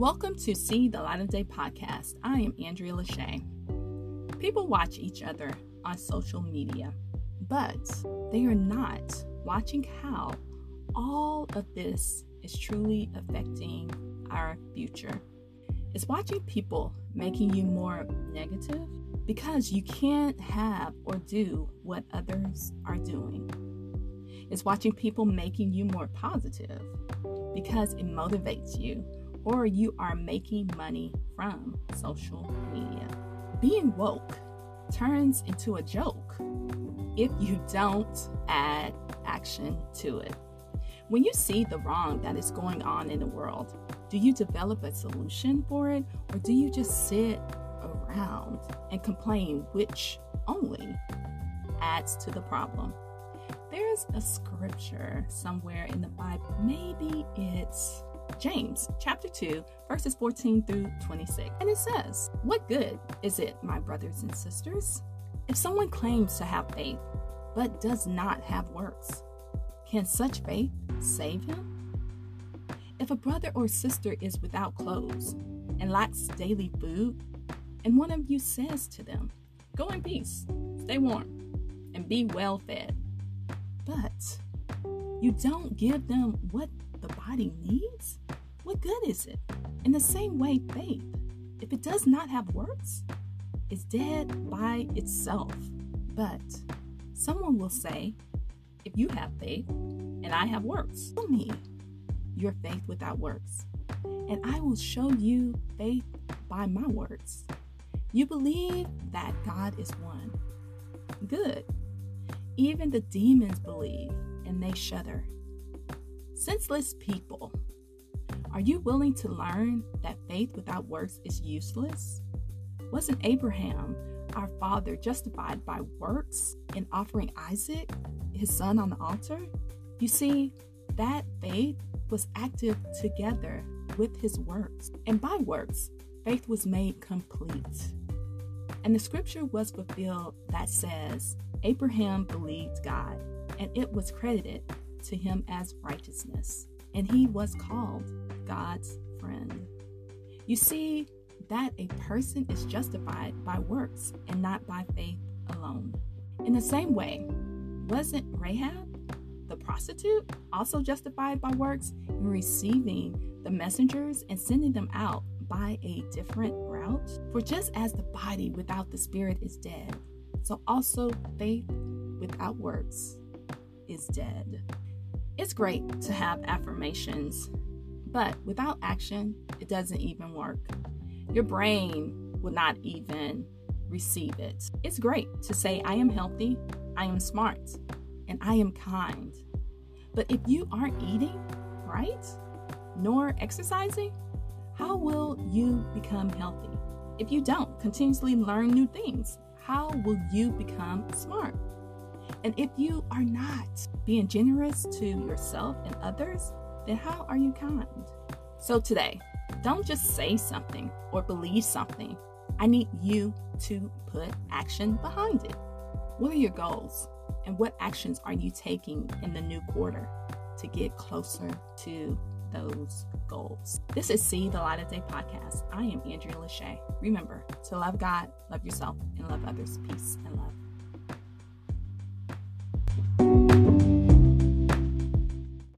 Welcome to See the Light of Day podcast. I am Andrea Lachey. People watch each other on social media, but they are not watching how all of this is truly affecting our future. Is watching people making you more negative because you can't have or do what others are doing. Is watching people making you more positive because it motivates you or you are making money from social media. Being woke turns into a joke if you don't add action to it. When you see the wrong that is going on in the world, do you develop a solution for it or do you just sit around and complain, which only adds to the problem? There's a scripture somewhere in the Bible, maybe it's James chapter 2, verses 14 through 26. And it says, What good is it, my brothers and sisters, if someone claims to have faith but does not have works? Can such faith save him? If a brother or sister is without clothes and lacks daily food, and one of you says to them, Go in peace, stay warm, and be well fed, but you don't give them what body needs, what good is it? In the same way, faith, if it does not have works, is dead by itself. But someone will say, if you have faith and I have works, show me your faith without works, and I will show you faith by my works. You believe that God is one. Good. Even the demons believe and they shudder. Senseless people, are you willing to learn that faith without works is useless? Wasn't Abraham, our father, justified by works in offering Isaac, his son, on the altar? You see, that faith was active together with his works. And by works, faith was made complete. And the scripture was fulfilled that says, Abraham believed God, and it was credited to him as righteousness, and he was called God's friend. You see that a person is justified by works and not by faith alone. In the same way, wasn't Rahab, the prostitute, also justified by works in receiving the messengers and sending them out by a different route? For just as the body without the spirit is dead, so also faith without works is dead. It's great to have affirmations, but without action, it doesn't even work. Your brain will not even receive it. It's great to say, I am healthy, I am smart, and I am kind. But if you aren't eating right, nor exercising, how will you become healthy? If you don't continuously learn new things, how will you become smart? And if you are not being generous to yourself and others, then how are you kind? So today, don't just say something or believe something. I need you to put action behind it. What are your goals? And what actions are you taking in the new quarter to get closer to those goals? This is See the Light of Day podcast. I am Andrea Lachey. Remember to love God, love yourself, and love others. Peace and love.